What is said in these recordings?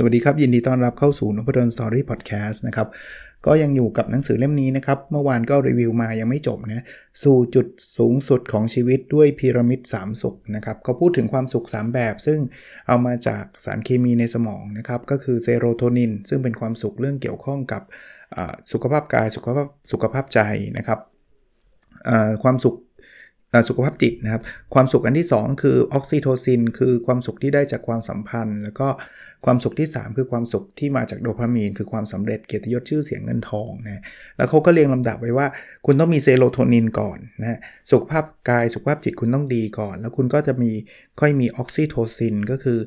สวัสดีครับ ยินดีต้อนรับเข้าสู่นพดลสตอรี่พอดแคสต์นะครับ ก็ยังอยู่กับหนังสือเล่มนี้นะครับ เมื่อวานก็รีวิวมายังไม่จบนะสู่จุดสูงสุดของชีวิตด้วยพีระมิด 3 สุขนะครับก็พูดถึงความสุข 3 แบบ ซึ่งเอามาจากสารเคมีในสมองนะครับ ก็คือเซโรโทนิน ซึ่งเป็นความสุขเรื่องเกี่ยวข้องกับสุขภาพกายสุขภาพสุขภาพใจนะครับความสุข สุขภาพจิตนะครับ ความสุขอันที่ 2 คือออกซิโทซิน คือความสุขที่ได้จากความสัมพันธ์ แล้วก็ความสุขที่ 3 คือความสุขที่มาจากโดพามีน คือความสำเร็จเกียรติยศชื่อเสียงเงินทองนะแล้วเขาก็เรียงลำดับไว้ว่า คุณต้องมีเซโรโทนินก่อนนะสุขภาพกายสุขภาพจิตคุณต้องดีก่อน แล้วคุณก็จะมีค่อยมีออกซิโทซิน ก็คือ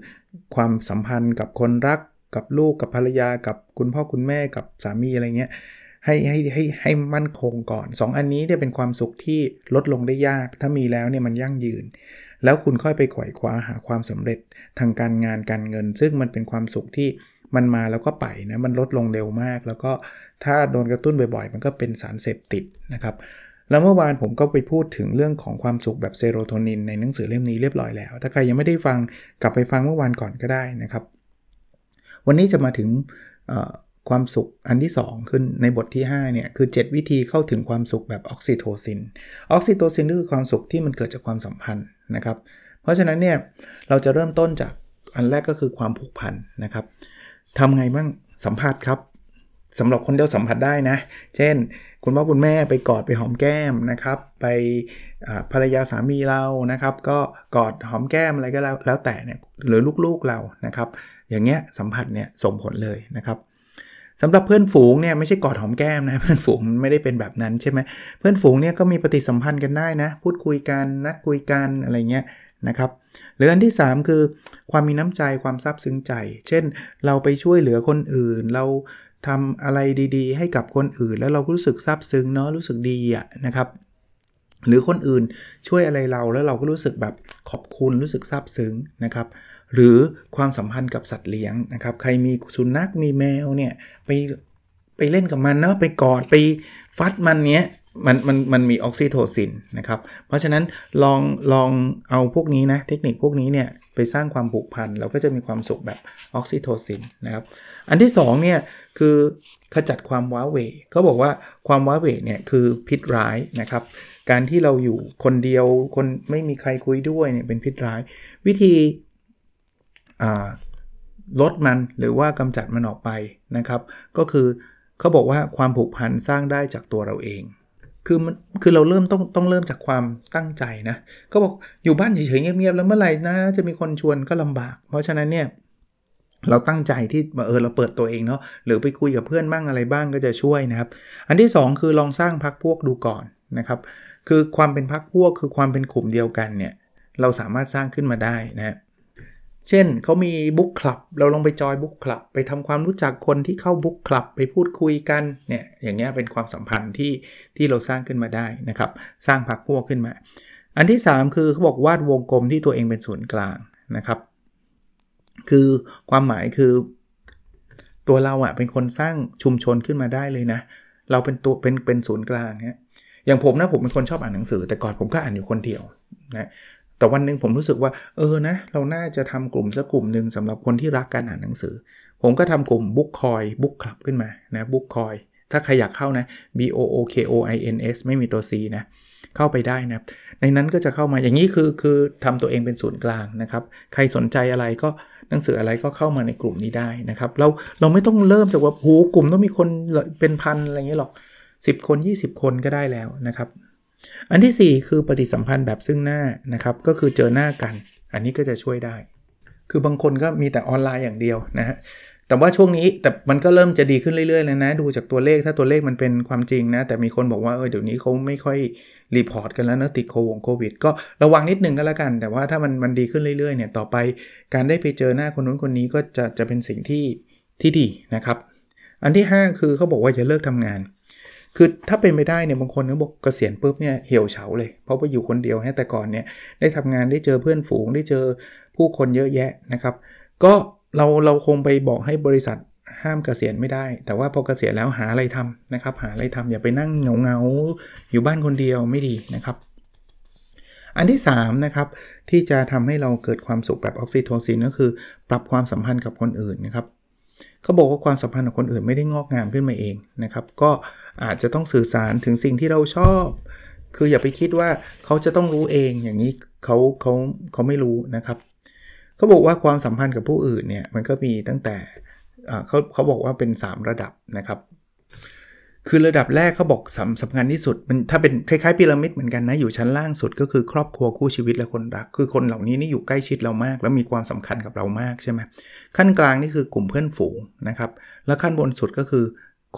ความสัมพันธ์กับคนรักกับลูกกับภรรยา กับคุณพ่อคุณแม่กับสามีอะไรเงี้ย ให้ให้ให้ให้มั่นคงก่อน 2ออันนี้เนี่ยเป็นความสุขที่ลดลงได้ยาก ถ้ามีแล้วเนี่ยมันยั่งยืน แล้วคุณค่อยไปไขว่คว้าหาความสำเร็จทางการงานการเงิน ซึ่งมันเป็นความสุขที่มันมาแล้วก็ไปนะมันลดลงเร็วมาก แล้วก็ถ้าโดนกระตุ้นบ่อยๆ มันก็เป็นสารเสพติดนะครับแล้วเมื่อวานผมก็ไปพูดถึงเรื่องของความสุขแบบเซโรโทนินในหนังสือเล่มนี้เรียบร้อยแล้ว ถ้าใครยังไม่ได้ฟังกลับไปฟังเมื่อวานก่อนก็ได้นะครับ วันนี้จะมาถึง ความสุขอันที่ 2 ขึ้นในบทที่5เนี่ยคือ 7 วิธีเข้าถึงความสุขแบบออกซิโทซิน ออกซิโทซินคือความสุขที่มันเกิดจากความสัมพันธ์นะครับ เพราะฉะนั้นเนี่ยเราจะเริ่มต้นจากอันแรกก็คือความผูกพันนะครับทำไงบ้างสัมผัสครับสำหรับคนเดียวสัมผัสได้นะ เช่น คุณพ่อคุณแม่ไปกอดไปหอมแก้มนะครับ ไปภรรยาสามีเรานะครับ ก็กอดหอมแก้มอะไรก็แล้วแล้วแต่เนี่ยหรือลูกๆเรานะครับ อย่างเงี้ยสัมผัสเนี่ยส่งผลเลยนะครับ สำหรับเพื่อนฝูงเนี่ยไม่ใช่กอดหอมแก้มนะเพื่อนฝูงไม่ได้เป็นแบบนั้นใช่ไหมเพื่อนฝูงเนี่ยก็มีปฏิสัมพันธ์กันได้นะ พูดคุยกันนัดคุยกันอะไรเงี้ยนะครับหรืออันที่ 3 คือความมีน้ำใจความซาบซึ้งใจ เช่น เราไปช่วยเหลือคนอื่น เราทำอะไรดีๆ ให้กับคนอื่น แล้วเรารู้สึกซาบซึ้งเนาะรู้สึกดีอะนะครับหรือคนอื่นช่วยอะไรเราแล้วเราก็รู้สึกแบบขอบคุณรู้สึกซาบซึ้งนะครับ หรือความสัมพันธ์กับสัตว์เลี้ยงนะครับ ใครมีสุนัขมีแมวเนี่ยไปไปเล่นกับมันเนาะไปกอดไปฟัดมันเนี้ยมันมันมันมีออกซิโทซินนะครับ เพราะฉะนั้นลองลองเอาพวกนี้นะเทคนิคพวกนี้เนี่ยไปสร้างความผูกพันเราก็จะมีความสุขแบบออกซิโทซินนะครับ อันที่2เนี่ยคือขจัดความว้าเหวเขาบอกว่าความว้าเหวเนี่ยคือพิษร้ายนะครับ การที่เราอยู่คนเดียวคนไม่มีใครคุยด้วยเนี่ยเป็นพิษร้าย วิธี ลดมันหรือว่ากำจัดมันออกไปนะครับ ก็คือเขาบอกว่าความผูกพันสร้างได้จากตัวเราเอง คือมันคือเราเริ่มต้องต้องเริ่มจากความตั้งใจนะก็บอกอยู่บ้านเฉยๆเงียบๆแล้วเมื่อไหร่นะจะมีคนชวนก็ลำบาก เพราะฉะนั้นเนี่ยเราตั้งใจที่เออเราเปิดตัวเองเนาะหรือไปคุยกับเพื่อนบ้างอะไรบ้างก็จะช่วยนะครับ อันที่ 2 คือลองสร้างพักพวกดูก่อนนะครับ คือความเป็นพักพวกคือความเป็นกลุ่มเดียวกันเนี่ยเราสามารถสร้างขึ้นมาได้นะ เช่นเขามีบุ๊กคลับเราลองไปจอยบุ๊กคลับไปทำความรู้จักคนที่เข้าบุ๊กคลับไปพูดคุยกันเนี่ยอย่างเงี้ยเป็นความสัมพันธ์ที่ที่เราสร้างขึ้นมาได้นะครับ สร้างพักพวกขึ้นมา อันที่ 3 คือเขาบอกวาดวงกลมที่ตัวเองเป็นศูนย์กลางนะครับ คือความหมายคือตัวเราอะเป็นคนสร้างชุมชนขึ้นมาได้เลยนะ เราเป็นตัวเป็นเป็นศูนย์กลางเนี่ยอย่างผมนะผมเป็นคนชอบอ่านหนังสือ แต่ก่อนผมก็อ่านอยู่คนเดียวนะ แต่วันหนึ่งผมรู้สึกว่า เออนะ เราน่าจะทำกลุ่มสักกลุ่มหนึ่งสำหรับคนที่รักการอ่านหนังสือ ผมก็ทำกลุ่มบุ๊กคอยบุ๊กคลับขึ้นมานะบุ๊กคอยถ้าใครอยากเข้านะ B O O K O I N S ไม่มีตัว C นะเข้าไปได้นะในนั้นก็จะเข้ามาอย่างนี้คือคือทำตัวเองเป็นศูนย์กลางนะครับ ใครสนใจอะไรก็หนังสืออะไรก็เข้ามาในกลุ่มนี้ได้นะครับ เราเราไม่ต้องเริ่มจากว่าโหกลุ่มต้องมีคนเป็นพันอะไรเงี้ยหรอก 10 คน 20 คนก็ได้แล้วนะครับ อันที่ 4 คือปฏิสัมพันธ์แบบซึ่งหน้านะครับ ก็คือเจอหน้ากัน อันนี้ก็จะช่วยได้ คือบางคนก็มีแต่ออนไลน์อย่างเดียวนะฮะแต่ว่าช่วงนี้แต่มันก็เริ่มจะดีขึ้นเรื่อยๆแล้วนะ ดูจากตัวเลขถ้าตัวเลขมันเป็นความจริงนะ แต่มีคนบอกว่าเออเดี๋ยวนี้เขาไม่ค่อยรีพอร์ตกันแล้วนะติดโควงโควิด ก็ระวังนิดนึงก็แล้วกัน แต่ว่าถ้ามันมันดีขึ้นเรื่อยๆเนี่ยต่อไปการได้ไปเจอหน้าคนนู้นคนนี้ก็จะจะเป็นสิ่งที่ที่ดีนะครับ อันที่ 5 คือเขาบอกว่าอย่าเลิกทำงาน คือถ้าเป็นไม่ได้เนี่ยบางคนเขาบอกเกษียณปุ๊บเนี่ยเหี่ยวเฉาเลย เพราะว่าอยู่คนเดียวแต่ก่อนเนี่ยได้ทำงานได้เจอเพื่อนฝูงได้เจอผู้คนเยอะแยะนะครับ ก็เราเราคงไปบอกให้บริษัทห้ามเกษียณไม่ได้ แต่ว่าพอเกษียณแล้วหาอะไรทำนะครับ หาอะไรทำอย่าไปนั่งเหงาเงาอยู่บ้านคนเดียวไม่ดีนะครับ อันที่3นะครับที่จะทำให้เราเกิดความสุขแบบออกซิโทซินก็คือ ปรับความสัมพันธ์กับคนอื่นนะครับ เขาบอกว่าความสัมพันธ์กับคนอื่นไม่ได้งอกงามขึ้นมาเองนะครับ ก็อาจจะต้องสื่อสารถึงสิ่งที่เราชอบ คืออย่าไปคิดว่าเขาจะต้องรู้เองอย่างนี้เขาเขาเขาไม่รู้นะครับเขาบอกว่าความสัมพันธ์กับผู้อื่นเนี่ยมันก็มีตั้งแต่เขาเขาบอกว่าเป็น 3 ระดับนะครับ คือระดับแรกเขาบอกสำสำคัญที่สุด มันถ้าเป็นคล้ายๆพีระมิดเหมือนกันนะ อยู่ชั้นล่างสุดก็คือครอบครัวคู่ชีวิตและคนรัก คือคนเหล่านี้นี่อยู่ใกล้ชิดเรามาก แล้วมีความสำคัญกับเรามากใช่ไหมขั้นกลางนี่คือกลุ่มเพื่อนฝูงนะครับ แล้วขั้นบนสุดก็คือ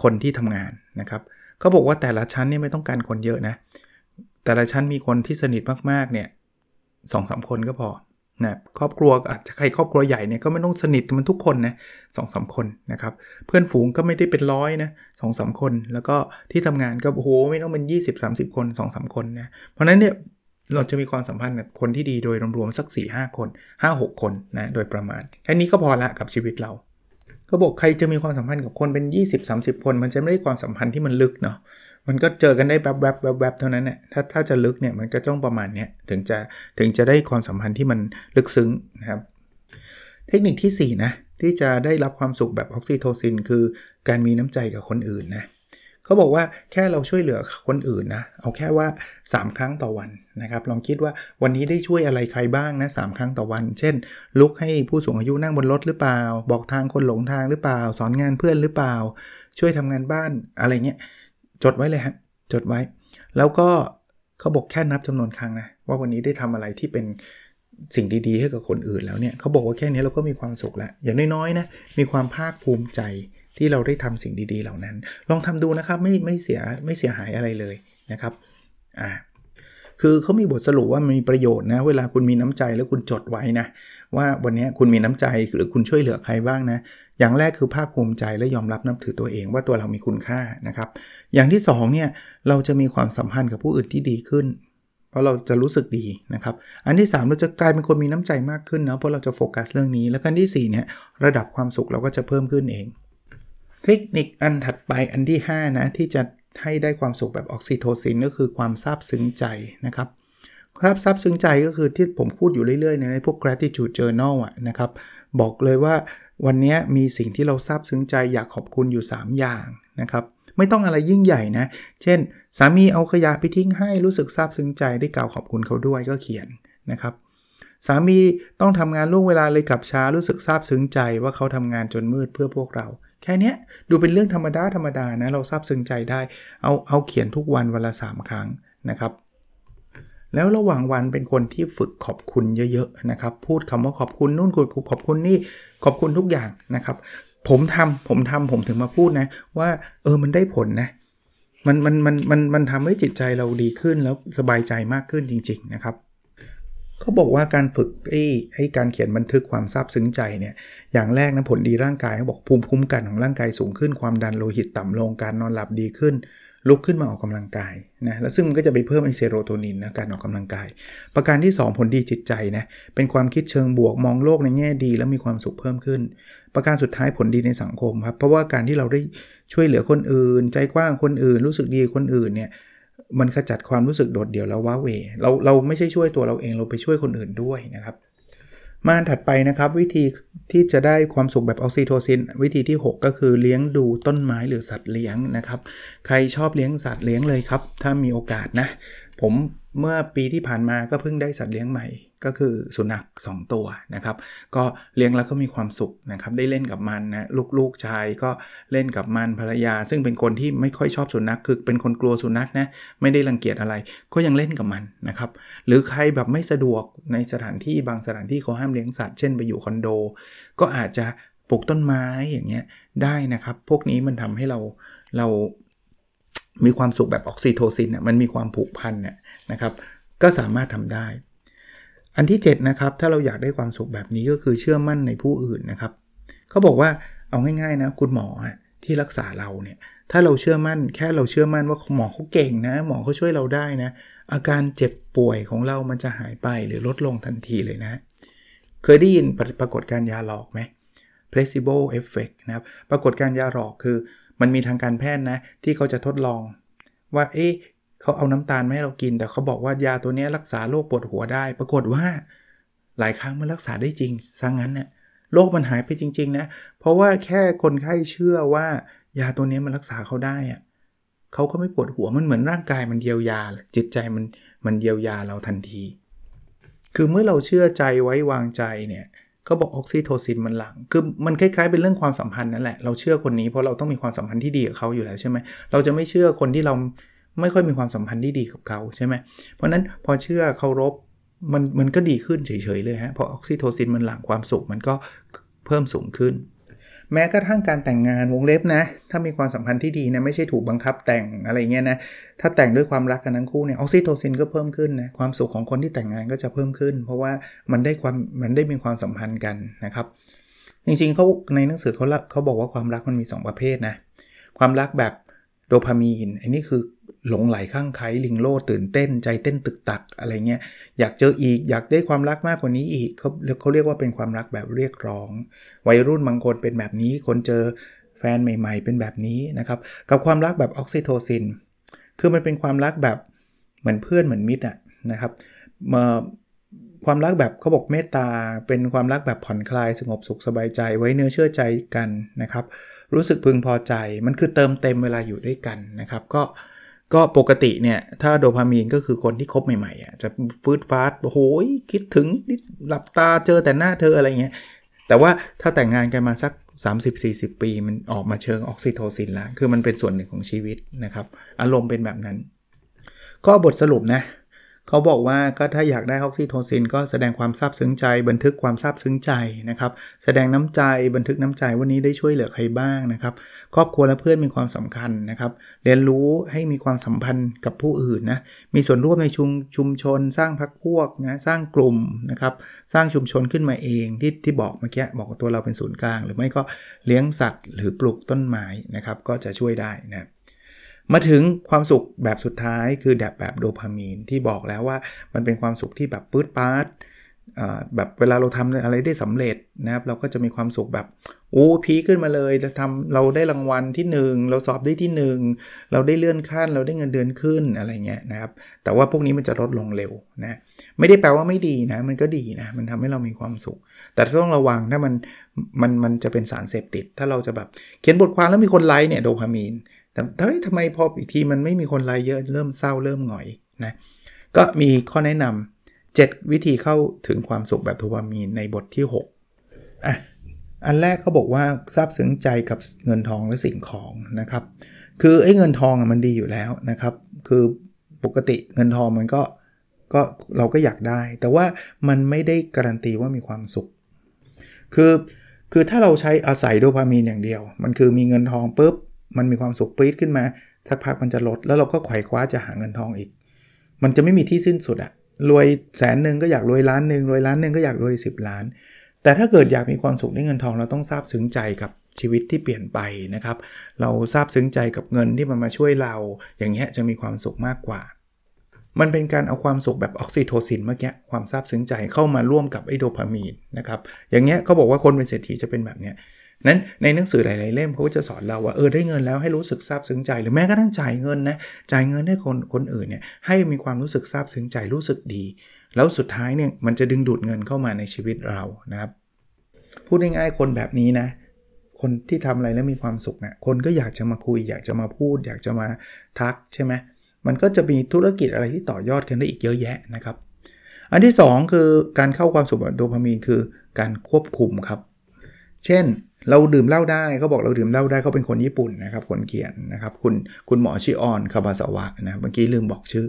คนที่ทำงานนะครับเขาบอกว่าแต่ละชั้นนี่ไม่ต้องการคนเยอะนะ แต่ละชั้นมีคนที่สนิทมากๆเนี่ยสองสาคนก็พอ นะครอบครัวอาจจะใครครอบครัวใหญ่เนี่ยก็ไม่ต้องสนิทกันมันทุกคนนะสองสาคนนะครับ เพื่อนฝูงก็ไม่ได้เป็นร้อยนะสองสาคน แล้วก็ที่ทำงานก็โอ้โหไม่ต้องเป็น 20-30 คน2อสคนนะเพราะนั้นเนี่ยเราจะมีความสัมพันธ์กับคนที่ดีโดยรวมๆสัก 4 5 คน 5-6 คนนะโดยประมาณแค่นี้ก็พอละกับชีวิตเราก็บอกใครจะมีความสัมพันธ์กับคนเป็น 20-30 คน มันจะไม่ได้ความสัมพันธ์ที่มันลึกเนาะ มันก็เจอกันได้แวบๆแวบๆเท่านั้นแหละถ้าถ้าจะลึกเนี่ยมันก็ต้องประมาณนี้ถึงจะถึงจะได้ความสัมพันธ์ที่มันลึกซึ้งนะครับ เทคนิคที่ 4 นะ ที่จะได้รับความสุขแบบออกซิโทซิน คือการมีน้ำใจกับคนอื่นนะเขาบอกว่าแค่เราช่วยเหลือคนอื่นนะ เอาแค่ว่า 3 ครั้งต่อวันนะครับ ลองคิดว่าวันนี้ได้ช่วยอะไรใครบ้างนะสครั้งต่อวัน เช่น ลุกให้ผู้สูงอายุนั่งบนรถหรือเปล่า บอกทางคนหลงทางหรือเปล่า สอนงานเพื่อนหรือเปล่า ช่วยทำงานบ้านอะไรเงี้ย จดไว้เลยฮะ จดไว้ แล้วก็เขาบอกแค่นับจำนวนครั้งนะ ว่าวันนี้ได้ทำอะไรที่เป็นสิ่งดีๆ ให้กับคนอื่นแล้วเนี่ยเขาบอกว่าแค่นี้เราก็มีความสุขแล้ว อย่างน้อยๆนะมีความภาคภูมิใจที่เราได้ทำสิ่งดีๆ เหล่านั้น ลองทำดูนะครับไม่ไม่เสียไม่เสียหายอะไรเลยนะครับอ่าคือเขามีบทสรุปว่ามันมีประโยชน์นะ เวลาคุณมีน้ำใจแล้วคุณจดไว้นะ ว่าวันนี้คุณมีน้ำใจหรือคุณช่วยเหลือใครบ้างนะ อย่างแรกคือภาคภูมิใจและยอมรับนับถือตัวเองว่าตัวเรามีคุณค่านะครับ อย่างที่2เนี่ยเราจะมีความสัมพันธ์กับผู้อื่นที่ดีขึ้น เพราะเราจะรู้สึกดีนะครับ อันที่ 3 เราจะกลายเป็นคนมีน้ำใจมากขึ้นนะเพราะเราจะโฟกัสเรื่องนี้ แล้วกันที่4เนี่ยระดับความสุขเราก็จะเพิ่มขึ้นเอง เทคนิคอันถัดไปอันที่5นะที่จะให้ได้ความสุขแบบออกซิโทซินก็คือความซาบซึ้งใจนะครับความซาบซึ้งใจก็คือที่ผมพูดอยู่เรื่อยๆ ในพวก gratitude journal อะนะครับ บอกเลยว่า วันนี้มีสิ่งที่เราซาบซึ้งใจอยากขอบคุณอยู่ 3 อย่างนะครับไม่ต้องอะไรยิ่งใหญ่นะ เช่น สามีเอาขยะไปทิ้งให้รู้สึกซาบซึ้งใจได้กล่าวขอบคุณเขาด้วยก็เขียนนะครับ สามีต้องทำงานล่วงเวลาเลยกลับช้ารู้สึกซาบซึ้งใจว่าเขาทำงานจนมืดเพื่อพวกเรา แค่นี้ดูเป็นเรื่องธรรมดาธรรมดานะเราซาบซึ้งใจได้ เอาเอาเขียนทุกวันวันละ3ครั้งนะครับ แล้วระหว่างวันเป็นคนที่ฝึกขอบคุณเยอะๆนะครับ พูดคำว่าขอบคุณนู่นขอบคุณนี่ขอบคุณทุกอย่างนะครับ ผมทำผมทำผมถึงมาพูดนะ ว่าเออมันได้ผลนะมันมันมันมันมันทำให้จิตใจเราดีขึ้นแล้วสบายใจมากขึ้นจริง ๆนะครับเขาบอกว่าการฝึกไอ้ไอ้การเขียนบันทึกความซาบซึ้งใจเนี่ยอย่างแรกนะผลดีร่างกายเขาบอกภูมิคุ้มกันของร่างกายสูงขึ้นความดันโลหิตต่ำลงการนอนหลับดีขึ้น ลุกขึ้นมาออกกำลังกายนะแล้วซึ่งมันก็จะไปเพิ่มไอเซโรโทนินนะการออกกำลังกาย ประการที่ 2 ผลดีจิตใจนะเป็นความคิดเชิงบวกมองโลกในแง่ดี แล้วมีความสุขเพิ่มขึ้น ประการสุดท้ายผลดีในสังคมครับเพราะว่าการที่เราได้ช่วยเหลือคนอื่น ใจกว้างคนอื่น รู้สึกดีคนอื่นเนี่ยมันขจัดความรู้สึกโดดเดี่ยวแล้วว้าเวเราเราไม่ใช่ช่วยตัวเราเองเราไปช่วยคนอื่นด้วยนะครับ มาถัดไปนะครับ วิธีที่จะได้ความสุขแบบออกซิโทซิน วิธีที่ 6 ก็คือเลี้ยงดูต้นไม้หรือสัตว์เลี้ยงนะครับ ใครชอบเลี้ยงสัตว์เลี้ยงเลยครับ ถ้ามีโอกาสนะ ผมเมื่อปีที่ผ่านมาก็เพิ่งได้สัตว์เลี้ยงใหม่ ก็คือสุนัข 2 ตัวนะครับ ก็เลี้ยงแล้วก็มีความสุขนะครับ ได้เล่นกับมันนะลูกๆชายก็เล่นกับมันภรรยา ซึ่งเป็นคนที่ไม่ค่อยชอบสุนัขคือเป็นคนกลัวสุนัขนะไม่ได้รังเกียจอะไร ก็ยังเล่นกับมันนะครับ หรือใครแบบไม่สะดวกในสถานที่บางสถานที่เขาห้ามเลี้ยงสัตว์เช่นไปอยู่คอนโด ก็อาจจะปลูกต้นไม้อย่างเงี้ยได้นะครับ พวกนี้มันทำให้เราเรามีความสุขแบบออกซิโทซินอะมันมีความผูกพันเนี่ยนะครับ ก็สามารถทำได้ อันที่7นะครับถ้าเราอยากได้ความสุขแบบนี้ก็คือเชื่อมั่นในผู้อื่นนะครับเขาบอกว่าเอาง่ายๆนะคุณหมอที่รักษาเราเนี่ยถ้าเราเชื่อมั่นแค่เราเชื่อมั่นว่าหมอเขาเก่งนะ หมอเขาช่วยเราได้นะ อาการเจ็บป่วยของเรามันจะหายไปหรือลดลงทันทีเลยนะ เคยได้ยินปรากฏการยาหลอกไหม placebo effect นะครับ ปรากฏการยาหลอกคือ มันมีทางการแพทย์นะ ที่เขาจะทดลอง ว่าเอ๊ะ เขาเอาน้ำตาลมาให้เรากิน แต่เขาบอกว่ายาตัวนี้รักษาโรคปวดหัวได้ ปรากฏว่าหลายครั้งมันรักษาได้จริงซะงงั้นเนะ่ยโรคมันหายไปจริง ๆ นะ เพราะว่าแค่คนไข้เชื่อว่ายาตัวนี้มันรักษาเขาได้อะเขาก็ไม่ปวดหัวมันเหมือนร่างกายมันเยียวยา จิตใจมันมันเยียวยาเราทันที คือเมื่อเราเชื่อใจไว้วางใจเนี่ยเขาบอกออกซิโทซินมันหลัง คือมันคล้ายๆเป็นเรื่องความสัมพันธ์นั่นแหละ เราเชื่อคนนี้เพราะเราต้องมีความสัมพันธ์ที่ดีกับเขาอยู่แล้วใช่ไหม เราจะไม่เชื่อคนที่เรา ไม่ค่อยมีความสัมพันธ์ที่ดีกับเขาใช่ไหมเพราะนั้นพอเชื่อเคารพมันมันก็ดีขึ้นเฉยๆเลยฮะพอออกซิโทซินมันหลั่งความสุขมันก็เพิ่มสูงขึ้น แม้กระทั่งการแต่งงานวงเล็บนะ ถ้ามีความสัมพันธ์ที่ดีนะไม่ใช่ถูกบังคับแต่งอะไรเงี้ยนะถ้าแต่งด้วยความรักกันทั้งคู่เนี่ยออกซิโทซินก็เพิ่มขึ้นนะความสุขของคนที่แต่งงานก็จะเพิ่มขึ้น เพราะว่ามันได้ความมันได้มีความสัมพันธ์กันนะครับจริงๆเขาในหนังสือเขาเขาบอกว่าความรักมันมี 2 ประเภทนะความรักแบบ โดพามีนอันนี้คือหลงไหลข้างไคล้ลิงโลดตื่นเต้นใจเต้นตึกตักอะไรเงี้ยอยากเจออีกอยากได้ความรักมากกว่านี้อีกเขาเขาเรียกว่าเป็นความรักแบบเรียกร้อง วัยรุ่นบางคนเป็นแบบนี้ คนเจอแฟนใหม่ ๆ เป็นแบบนี้นะครับ กับความรักแบบออกซิโทซิน คือมันเป็นความรักแบบเหมือนเพื่อนเหมือนมิตรอะนะครับมาความรักแบบเขาบอกเมตตาเป็นความรักแบบผ่อนคลายสงบสุขสบายใจไว้เนื้อเชื่อใจกันนะครับ รู้สึกพึงพอใจ มันคือเติมเต็มเวลาอยู่ด้วยกันนะครับ ก็ก็ปกติเนี่ย ถ้าโดพามีนก็คือคนที่คบใหม่ๆอะจะฟืดฟาดโอ้โหคิดถึงหลับตาเจอแต่หน้าเธออะไรเงี้ยแต่ว่าถ้าแต่งงานกันมาสัก 30-40 ปี มันออกมาเชิงออกซิโทซินแล้ว คือมันเป็นส่วนหนึ่งของชีวิตนะครับ อารมณ์เป็นแบบนั้น ก็บทสรุปนะ เขาบอกว่าก็ถ้าอยากได้ออกซิโทซิน ก็แสดงความซาบซึ้งใจ บันทึกความซาบซึ้งใจนะครับ แสดงน้ำใจบันทึกน้ำใจวันนี้ได้ช่วยเหลือใครบ้างนะครับ ครอบครัวและเพื่อนมีความสำคัญนะครับ เรียนรู้ให้มีความสัมพันธ์กับผู้อื่นนะ มีส่วนร่วมในชุมชุมชน สร้างพักพวกนะสร้างกลุ่มนะครับ สร้างชุมชนขึ้นมาเองที่ที่บอกเมื่อกี้บอกตัวเราเป็นศูนย์กลาง หรือไม่ก็เลี้ยงสัตว์ หรือปลูกต้นไม้นะครับ ก็จะช่วยได้นะ มาถึงความสุขแบบสุดท้ายคือแบบแบบโดพามีนที่บอกแล้วว่ามันเป็นความสุขที่แบบปื๊ดปาร์ตแบบเวลาเราทำอะไรได้สำเร็จนะครับเราก็จะมีความสุขแบบโอ้พีขึ้นมาเลยจะทำเราได้รางวัลที่ 1 เราสอบได้ที่ 1 เราได้เลื่อนขั้น เราได้เงินเดือนขึ้นอะไรเงี้ยนะครับ แต่ว่าพวกนี้มันจะลดลงเร็วนะไม่ได้แปลว่าไม่ดีนะ มันก็ดีนะ มันทำให้เรามีความสุข แต่ต้องระวังถ้ามันมันมันจะเป็นสารเสพติด ถ้าเราจะแบบเขียนบทความแล้วมีคนไลค์เนี่ยโดพามีน แต่เฮ้ยทำไมพออีกทีมันไม่มีคนไลค์เยอะเริ่มเศร้าเริ่มหงอยนะก็มีข้อแนะนำ7วิธีเข้าถึงความสุขแบบโดพามีนในบทที่6อะอันแรกเขาบอกว่าซาบซึ้งใจกับเงินทองและสิ่งของนะครับ คือไอ้เงินทองมันดีอยู่แล้วนะครับ คือปกติเงินทองมันก็ก็เราก็อยากได้ แต่ว่ามันไม่ได้การันตีว่ามีความสุข คือคือถ้าเราใช้อาศัยโดพามีนอย่างเดียว มันคือมีเงินทองปุ๊บ มันมีความสุขปี๊ดขึ้นมาสักพักมันจะลด แล้วเราก็ไขว่คว้าจะหาเงินทองอีก มันจะไม่มีที่สิ้นสุดอะรวยแสนหนึ่งก็อยากรวยล้านหนึ่งรวยล้านหนึ่งก็อยากรวย 10 ล้าน แต่ถ้าเกิดอยากมีความสุขในเงินทองเราต้องซาบซึ้งใจกับชีวิตที่เปลี่ยนไปนะครับ เราซาบซึ้งใจกับเงินที่มันมาช่วยเรา อย่างเงี้ยจะมีความสุขมากกว่า มันเป็นการเอาความสุขแบบออกซิโทซินเมื่อกี้ความซาบซึ้งใจเข้ามาร่วมกับไอโดพามีนนะครับ อย่างเงี้ยเขาบอกว่าคนเป็นเศรษฐีจะเป็นแบบเนี้ย นั้นในหนังสือหลาย ๆ เล่มเขาจะสอนเราว่าเออได้เงินแล้วให้รู้สึกซาบซึ้งใจ หรือแม้กระทั่งจ่ายเงินนะจ่ายเงินให้คนคนอื่นเนี่ยให้มีความรู้สึกซาบซึ้งใจรู้สึกดี แล้วสุดท้ายเนี่ยมันจะดึงดูดเงินเข้ามาในชีวิตเรานะครับพูดง่ายๆคนแบบนี้นะคนที่ทำอะไรแล้วมีความสุขนะคนก็อยากจะมาคุย อยากจะมาพูด อยากจะมาทักใช่ไหมมันก็จะมีธุรกิจอะไรที่ต่อยอดกันได้อีกเยอะแยะนะครับ อันที่ 2 คือการเข้าความสุขโดพามีนคือการควบคุมครับ เช่น เราดื่มเหล้าได้เขาบอกเราดื่มเหล้าได้เขาเป็นคนญี่ปุ่นนะครับคนเขียนนะครับคุณคุณหมอชิออนคาบาสวะนะเมื่อกี้ลืมบอกชื่อ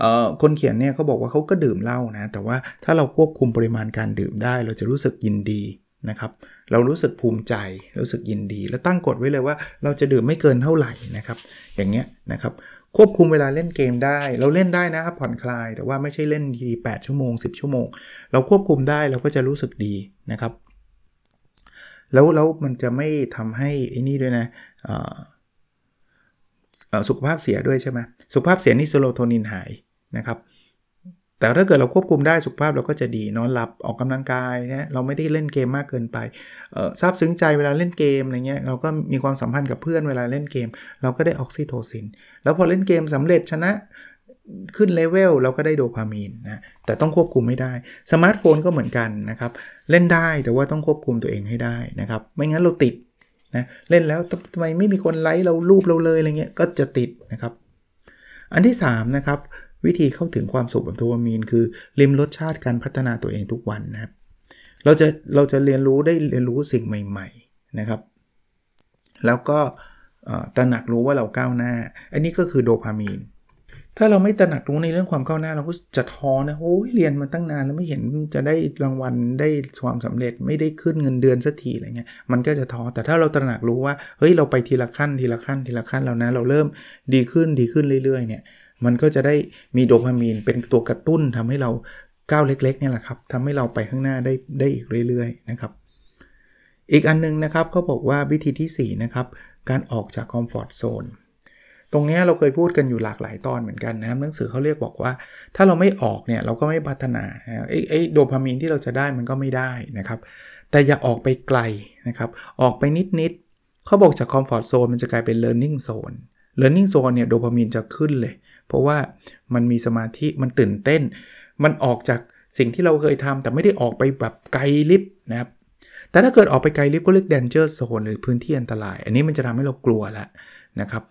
อคนเขียนเนี่ยเขาบอกว่าเขาก็ดื่มเหล้านะแต่ว่าถ้าเราควบคุมปริมาณการดื่มได้ เราจะรู้สึกยินดีนะครับเรารู้สึกภูมิใจรู้สึกยินดี แล้วตั้งกฎไว้เลยว่าเราจะดื่มไม่เกินเท่าไหร่นะครับอย่างเงี้ยนะครับควบคุมเวลาเล่นเกมได้ เราเล่นได้นะครับผ่อนคลาย แต่ว่าไม่ใช่เล่นที8ชั่วโมง 10 ชั่วโมง เราควบคุมได้เราก็จะรู้สึกดีนะครับ แล้วแล้วมันจะไม่ทำให้ไอ้นี่ด้วยนะสุขภาพเสียด้วยใช่ไหมสุขภาพเสียนี่เซโรโทนินหายนะครับ แต่ถ้าเกิดเราควบคุมได้สุขภาพเราก็จะดีนอนหลับออกกำลังกายนะเราไม่ได้เล่นเกมมากเกินไปซาบซึ้งใจเวลาเล่นเกมอะไรเงี้ยเราก็มีความสัมพันธ์กับเพื่อนเวลาเล่นเกม เราก็ได้ออกซิโทซิน แล้วพอเล่นเกมสำเร็จชนะ ขึ้นเลเวลเราก็ได้โดพามีนนะแต่ต้องควบคุมไม่ได้สมาร์ทโฟนก็เหมือนกันนะครับ เล่นได้แต่ว่าต้องควบคุมตัวเองให้ได้นะครับ ไม่งั้นเราติดนะเล่นแล้วทำไมไม่มีคนไลค์เรารูปเราเลยอะไรเงี้ยก็จะติดนะครับ อันที่3นะครับวิธีเข้าถึงความสุขแบบโดพามีน คือริมรสชาติการพัฒนาตัวเองทุกวันนะครับเราจะเราจะเรียนรู้ได้เรียนรู้สิ่งใหม่ ๆนะครับ แล้วก็ตระหนักรู้ว่าเราก้าวหน้า อันนี้ก็คือโดพามีน ถ้าเราไม่ตระหนักรู้ในเรื่องความก้าวหน้าเราก็จะท้อนะโอ้ยเรียนมาตั้งนานแล้วไม่เห็นจะได้รางวัลได้ความสำเร็จไม่ได้ขึ้นเงินเดือนสักทีอะไรเงี้ยมันก็จะท้อแต่ถ้าเราตระหนักรู้ว่าเฮ้ยเราไปทีละขั้นทีละขั้นทีละขั้นแล้วนะเราเริ่มดีขึ้นดีขึ้นเรื่อยๆเนี่ยมันก็จะได้มีโดพามีนเป็นตัวกระตุ้นทำให้เราก้าวเล็กๆเนี่ยแหละครับทำให้เราไปข้างหน้าได้ได้อีกเรื่อยๆนะครับอีกอันนึงนะครับเขาบอกว่าวิธีที่4นะครับการออกจากคอมฟอร์ทโซน ตรงนี้เราเคยพูดกันอยู่หลากหลายตอนเหมือนกันนะครับหนังสือเขาเรียกบอกว่า ถ้าเราไม่ออกเนี่ยเราก็ไม่พัฒนาไอ้ไอ้โดพามีนที่เราจะได้มันก็ไม่ได้นะครับ แต่อย่าออกไปไกลนะครับ ออกไปนิดๆเขาบอกจากคอมฟอร์ทโซนมันจะกลายเป็น learning zone learning zone เนี่ยโดพามีนจะขึ้นเลย เพราะว่ามันมีสมาธิมันตื่นเต้น มันออกจากสิ่งที่เราเคยทำแต่ไม่ได้ออกไปแบบไกลลิบนะครับแต่ถ้าเกิดออกไปไกลลิบก็เรียก danger zone หรือพื้นที่อันตราย อันนี้มันจะทำให้เรากลัวแล้วนะครับ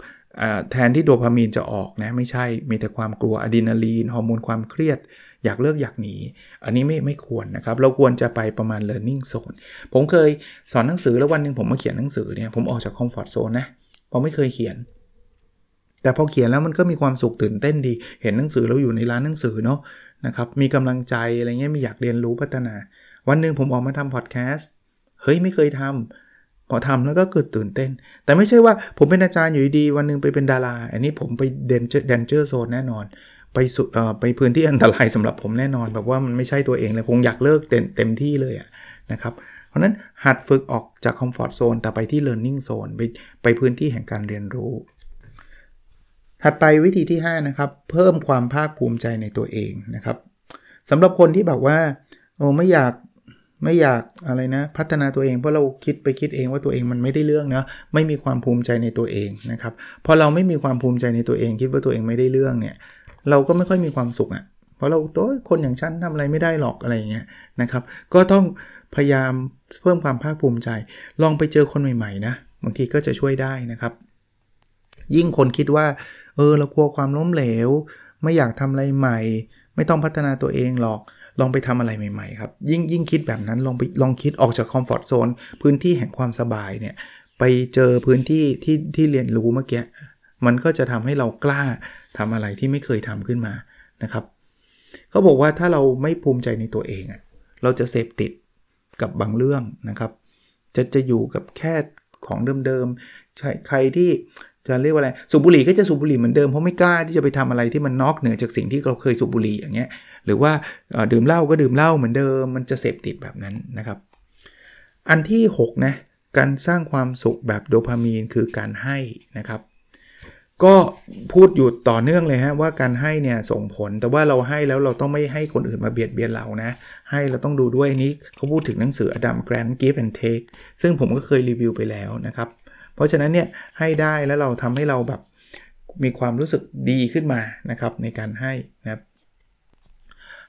แทนที่โดพามีนจะออกนะไม่ใช่มีแต่ความกลัวอะดรีนาลีนฮอร์โมนความเครียด อยากเลิกอยากหนี อันนี้ไม่ไม่ควรนะครับ เราควรจะไปประมาณ learning zone ผมเคยสอนหนังสือแล้ววันหนึ่งผมมาเขียนหนังสือเนี่ยผมออกจาก comfort zone นะผมไม่เคยเขียน แต่พอเขียนแล้วมันก็มีความสุขตื่นเต้นดี เห็นหนังสือเราอยู่ในร้านหนังสือเนาะนะครับมีกำลังใจอะไรเงี้ยมีอยากเรียนรู้พัฒนา วันหนึ่งผมออกมาทำพอดแคสต์เฮ้ยไม่เคยทำพ อทำแล้วก็เกิดตื่นเต้น แต่ไม่ใช่ว่าผมเป็นอาจารย์อยู่ดีวันนึงไปเป็นดารา อันนี้ผมไป danger danger zone แน่นอน ไปสุเออไปพื้นที่อันตรายสำหรับผมแน่นอน แบบว่ามันไม่ใช่ตัวเองเลยคงอยากเลิกเต็มเต็มที่เลยอะนะครับ เพราะนั้นหัดฝึกออกจาก comfort zone แต่ไปที่ learning zone ไปไปพื้นที่แห่งการเรียนรู้ ถัดไปวิธีที่ 5 นะครับ เพิ่มความภาคภูมิใจในตัวเองนะครับสำหรับคนที่แบบว่าโอ้ไม่อยาก ไม่อยากอะไรนะ พัฒนาตัวเองเพราะเราคิดไปคิดเองว่าตัวเองมันไม่ได้เรื่องนะไม่มีความภูมิใจในตัวเองนะครับพอเราไม่มีความภูมิใจในตัวเอง คิดว่าตัวเองไม่ได้เรื่องเนี่ยเราก็ไม่ค่อยมีความสุขอะ่ะเพราะเราตัวคนอย่างฉันทำอะไรไม่ได้หรอกอะไรเงี้ยนะครับก็ต้องพยายามเพิ่มความภาคภูมิใจ ลองไปเจอคนใหม่ๆนะบางทีก็จะช่วยได้นะครับ ยิ่งคนคิดว่า เออเรากลัวความล้มเหลว ไม่อยากทำอะไรใหม่ ไม่ต้องพัฒนาตัวเองหรอก ลองไปทำอะไรใหม่ๆครับ ยิ่งยิ่งคิดแบบนั้นลองไปลองคิดออกจากคอมฟอร์ทโซนพื้นที่แห่งความสบายเนี่ยไปเจอพื้นที่ที่ที่เรียนรู้เมื่อกี้มันก็จะทำให้เรากล้าทำอะไรที่ไม่เคยทำขึ้นมานะครับเขาบอกว่าถ้าเราไม่ภูมิใจในตัวเองอะเราจะเสพติดกับบางเรื่องนะครับ จะจะอยู่กับแค่ของเดิมๆใใครที่ จะเรียกว่าอะไรสูบบุหรี่ก็จะสูบบุหรี่เหมือนเดิมเพราะไม่กล้าที่จะไปทำอะไรที่มันนอกเหนือจากสิ่งที่เราเคยสูบบุหรี่อย่างเงี้ยหรือว่าดื่มเหล้าก็ดื่มเหล้าเหมือนเดิม มันจะเสพติดแบบนั้นนะครับ อันที่6นะการสร้างความสุขแบบโดพามีนคือการให้นะครับ ก็พูดอยู่ต่อเนื่องเลยฮะว่าการให้เนี่ยส่งผล แต่ว่าเราให้แล้วเราต้องไม่ให้คนอื่นมาเบียดเบียนเรานะ ให้เราต้องดูด้วยนี้เขาพูดถึงหนังสืออดัมแกรนด์ Give and Take ซึ่งผมก็เคยรีวิวไปแล้วนะครับ เพราะฉะนั้นเนี่ยให้ได้แล้วเราทำให้เราแบบมีความรู้สึกดีขึ้นมานะครับในการให้นะครับ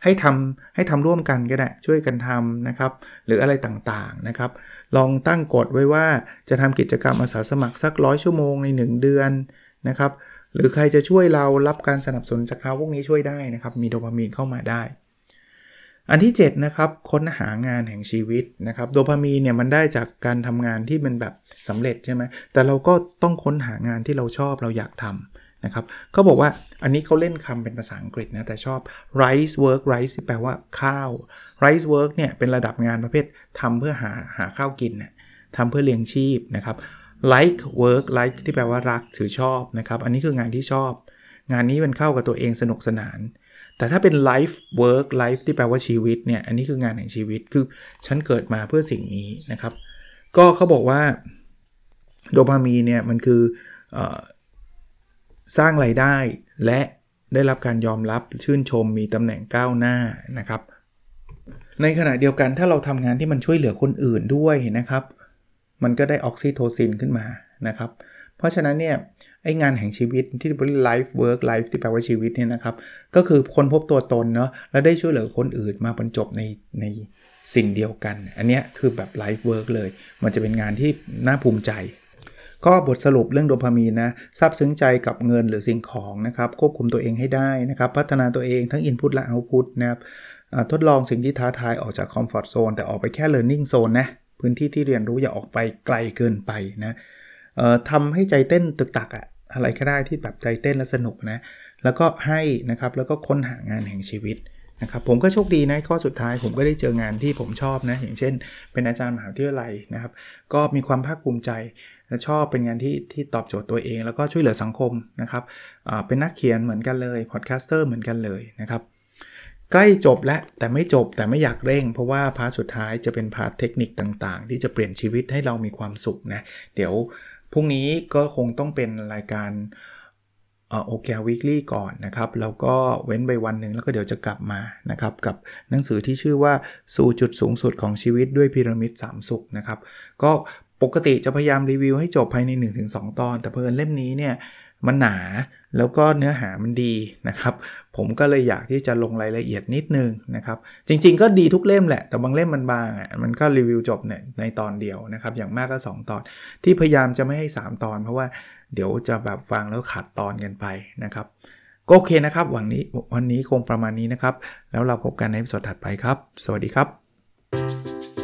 ให้ทำให้ทำร่วมกันก็ได้ช่วยกันทำนะครับ หรืออะไรต่างๆนะครับ ลองตั้งกฎไว้ว่าจะทำกิจกรรมอาสาสมัครสักร้อยชั่วโมงใน 1 เดือนนะครับ หรือใครจะช่วยเรารับการสนับสนุนจากเขาพวกนี้ช่วยได้นะครับ มีโดพามีนเข้ามาได้ อันที่7นะครับค้นหางานแห่งชีวิตนะครับโดพามีนเนี่ยมันได้จากการทำงานที่มันแบบ สำเร็จใช่ไหมแต่เราก็ต้องค้นหางานที่เราชอบเราอยากทำนะครับเขาบอกว่าอันนี้เขาเล่นคำเป็นภาษาอังกฤษนะ แต่ชอบ rice work rice ที่แปลว่าข้าว rice work เนี่ยเป็นระดับงานประเภททำเพื่อหาหาข้าวกินเนี่ยทำเพื่อเลี้ยงชีพนะครับ like work like ที่แปลว่ารักถือชอบนะครับ อันนี้คืองานที่ชอบ งานนี้มันเข้ากับตัวเองสนุกสนาน แต่ถ้าเป็น life work life ที่แปลว่าชีวิตเนี่ย อันนี้คืองานแห่งชีวิต คือฉันเกิดมาเพื่อสิ่งนี้นะครับ ก็เขาบอกว่า โดพามีนเนี่ยมันคืออสร้างไรายได้และได้รับการยอมรับชื่นชมมีตำแหน่งก้าวหน้านะครับ ในขณะเดียวกันถ้าเราทำงานที่มันช่วยเหลือคนอื่นด้วยนะครับ มันก็ได้ออกซิโทซินขึ้นมานะครับ เพราะฉะนั้นเนี่ยไองานแห่งชีวิตที่เรียกว่า life work life ที่แปลว่าชีวิตเนี่ยนะครับ ก็คือคนพบตัวตนเนาะแล้วได้ช่วยเหลือคนอื่นมาบรรจบในในสิ่งเดียวกัน อันนี้คือแบบ life work เลย มันจะเป็นงานที่น่าภูมิใจ ก็บทสรุปเรื่องโดพามีนนะซาบซึ้งใจกับเงินหรือสิ่งของนะครับ ควบคุมตัวเองให้ได้นะครับ พัฒนาตัวเองทั้ง Input และ Output นะครับทดลองสิ่งที่ท้าทายออกจากคอมฟอร์ทโซนแต่ออกไปแค่ learning zone นะ พื้นที่ที่เรียนรู้อย่าออกไปไกลเกินไปนะทำให้ใจเต้นตึกตักอะอะไรก็ได้ที่แบบใจเต้นและสนุกนะแล้วก็ให้นะครับแล้วก็ค้นหางานแห่งชีวิตนะครับผมก็โชคดีนะข้อสุดท้ายผมก็ได้เจองานที่ผมชอบนะอย่างเช่น เป็นอาจารย์มหาวิทยาลัยนะครับ ก็มีความภาคภูมิใจชอบเป็นงานที่ที่ตอบโจทย์ตัวเอง แล้วก็ช่วยเหลือสังคมนะครับเป็นนักเขียนเหมือนกันเลย podcaster เหมือนกันเลยนะครับใกล้จบแล้วแต่ไม่จบแต่ไม่อยากเร่ง เพราะว่า part สุดท้ายจะเป็น part เทคนิคต่างๆ ที่จะเปลี่ยนชีวิตให้เรามีความสุขนะเดี๋ยวพรุ่งนี้ก็คงต้องเป็นรายการโอเค weekly ก่อนนะครับ แล้วก็เว้นไปวันหนึ่งแล้วก็เดี๋ยวจะกลับมานะครับ กับหนังสือที่ชื่อว่าสู่จุดสูงสุดของชีวิตด้วยพีระมิด3สุขนะครับ ก็ ปกติจะพยายามรีวิวให้จบภายใน 1-2 ตอน แต่เพิ่นเล่มนี้เนี่ยมันหนาแล้วก็เนื้อหามันดีนะครับ ผมก็เลยอยากที่จะลงรายละเอียดนิดนึงนะครับ จริงๆก็ดีทุกเล่มแหละ แต่บางเล่มมันบางอะมันก็รีวิวจบเนี่ยในตอนเดียวนะครับ อย่างมากก็ 2 ตอน ที่พยายามจะไม่ให้ 3 ตอน เพราะว่าเดี๋ยวจะแบบฟังแล้วขาดตอนกันไปนะครับก็โอเคนะครับวันนี้วันนี้คงประมาณนี้นะครับ แล้วเราพบกันในสดถัดไปครับ สวัสดีครับ